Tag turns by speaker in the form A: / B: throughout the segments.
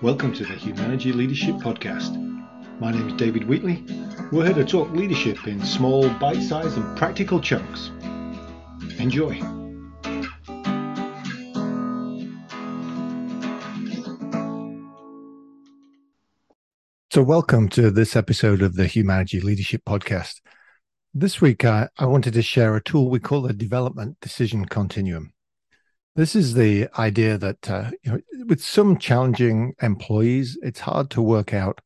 A: Welcome to the Humanity Leadership Podcast. My name is David Wheatley. We're here to talk leadership in small, bite sized, and practical chunks. Enjoy. So, welcome to this episode of the Humanity Leadership Podcast. This week, I, I wanted to share a tool we call the Development Decision Continuum. This is the idea that uh, you know, with some challenging employees, it's hard to work out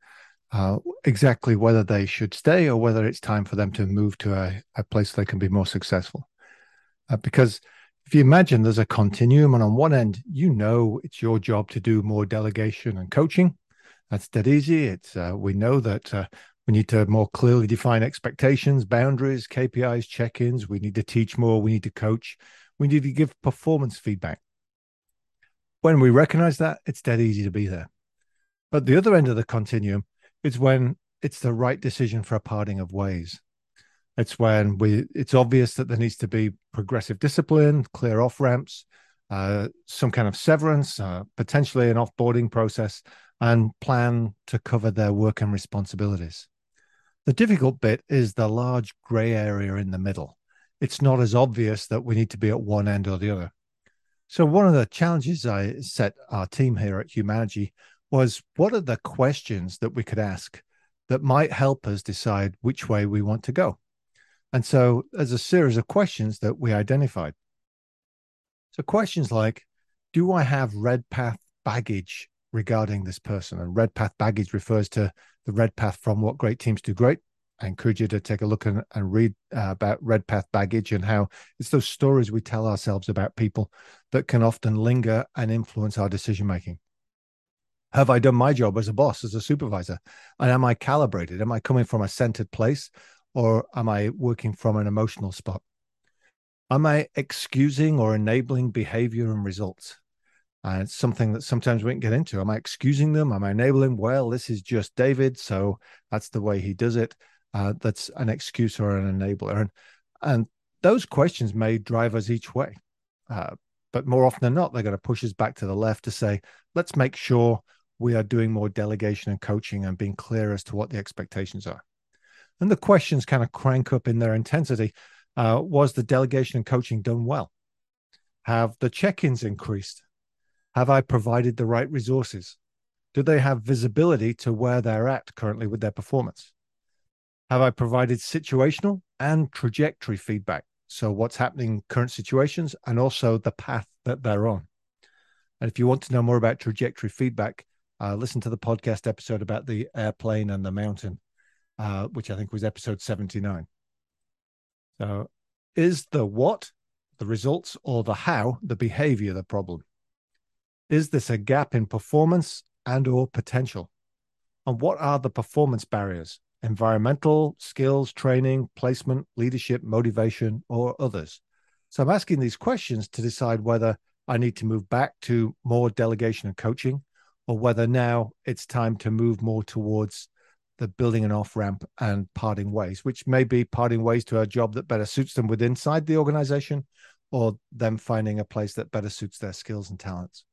A: uh, exactly whether they should stay or whether it's time for them to move to a, a place they can be more successful. Uh, because if you imagine there's a continuum, and on one end, you know it's your job to do more delegation and coaching. That's dead easy. It's uh, we know that uh, we need to more clearly define expectations, boundaries, KPIs, check-ins. We need to teach more. We need to coach we need to give performance feedback. When we recognize that, it's dead easy to be there. But the other end of the continuum is when it's the right decision for a parting of ways. It's when we it's obvious that there needs to be progressive discipline, clear off ramps, uh, some kind of severance, uh, potentially an offboarding process, and plan to cover their work and responsibilities. The difficult bit is the large gray area in the middle it's not as obvious that we need to be at one end or the other. So, one of the challenges I set our team here at Humanity was what are the questions that we could ask that might help us decide which way we want to go? And so, there's a series of questions that we identified. So, questions like Do I have red path baggage regarding this person? And red path baggage refers to the red path from what great teams do great I encourage you to take a look and, and read uh, about Red Path baggage and how it's those stories we tell ourselves about people that can often linger and influence our decision making. Have I done my job as a boss, as a supervisor? And am I calibrated? Am I coming from a centered place or am I working from an emotional spot? Am I excusing or enabling behavior and results? And it's something that sometimes we can get into. Am I excusing them? Am I enabling? Well, this is just David, so that's the way he does it uh, that's an excuse or an enabler. And, and those questions may drive us each way. Uh, but more often than not, they're going to push us back to the left to say, let's make sure we are doing more delegation and coaching and being clear as to what the expectations are. And the questions kind of crank up in their intensity. Uh, was the delegation and coaching done well? Have the check ins increased? Have I provided the right resources? Do they have visibility to where they're at currently with their performance? Have I provided situational and trajectory feedback? So, what's happening current situations and also the path that they're on. And if you want to know more about trajectory feedback, uh, listen to the podcast episode about the airplane and the mountain, uh, which I think was episode 79. So, is the what the results or the how the behavior the problem? Is this a gap in performance and or potential? And what are the performance barriers? Environmental, skills, training, placement, leadership, motivation, or others. So I'm asking these questions to decide whether I need to move back to more delegation and coaching, or whether now it's time to move more towards the building an off ramp and parting ways, which may be parting ways to a job that better suits them with inside the organization, or them finding a place that better suits their skills and talents.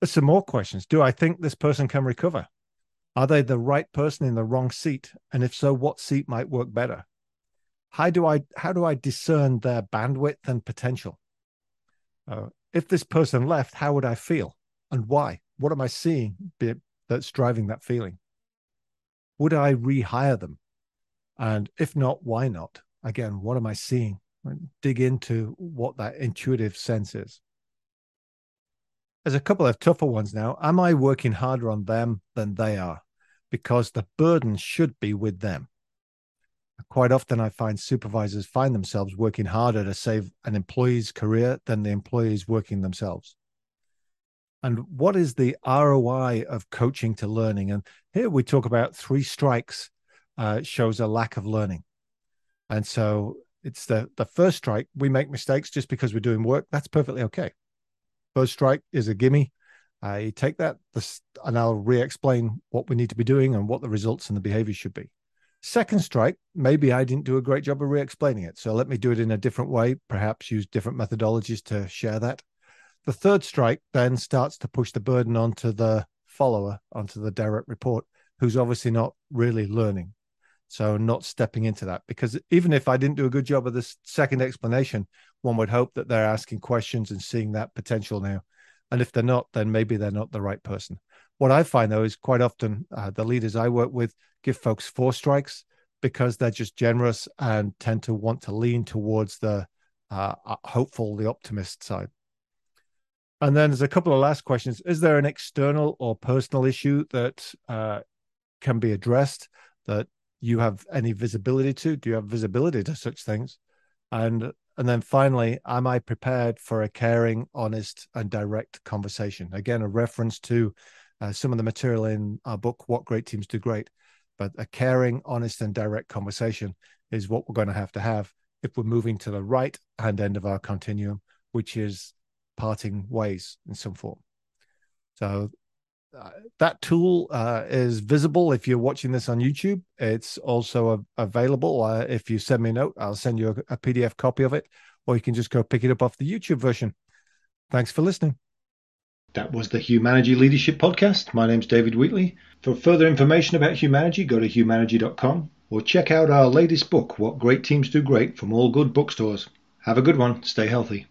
A: There's some more questions. Do I think this person can recover? Are they the right person in the wrong seat? And if so, what seat might work better? How do I how do I discern their bandwidth and potential? Uh, if this person left, how would I feel and why? What am I seeing that's driving that feeling? Would I rehire them? And if not, why not? Again, what am I seeing? Dig into what that intuitive sense is. There's a couple of tougher ones now. Am I working harder on them than they are? Because the burden should be with them. Quite often, I find supervisors find themselves working harder to save an employee's career than the employees working themselves. And what is the ROI of coaching to learning? And here we talk about three strikes uh, shows a lack of learning. And so it's the, the first strike. We make mistakes just because we're doing work. That's perfectly okay. First strike is a gimme. I take that and I'll re-explain what we need to be doing and what the results and the behavior should be. Second strike, maybe I didn't do a great job of re-explaining it. So let me do it in a different way, perhaps use different methodologies to share that. The third strike then starts to push the burden onto the follower onto the direct report who's obviously not really learning. So not stepping into that because even if I didn't do a good job of this second explanation, one would hope that they're asking questions and seeing that potential now. And if they're not, then maybe they're not the right person. What I find though is quite often uh, the leaders I work with give folks four strikes because they're just generous and tend to want to lean towards the uh, uh hopeful, the optimist side. And then there's a couple of last questions. Is there an external or personal issue that uh, can be addressed that you have any visibility to? Do you have visibility to such things? And and then finally, am I prepared for a caring, honest, and direct conversation? Again, a reference to uh, some of the material in our book, What Great Teams Do Great. But a caring, honest, and direct conversation is what we're going to have to have if we're moving to the right hand end of our continuum, which is parting ways in some form. So that tool uh, is visible if you're watching this on YouTube. It's also a- available. Uh, if you send me a note, I'll send you a, a PDF copy of it, or you can just go pick it up off the YouTube version. Thanks for listening. That was the Humanity Leadership Podcast. My name's David Wheatley. For further information about Humanity, go to humanity.com or check out our latest book, What Great Teams Do Great, from all good bookstores. Have a good one. Stay healthy.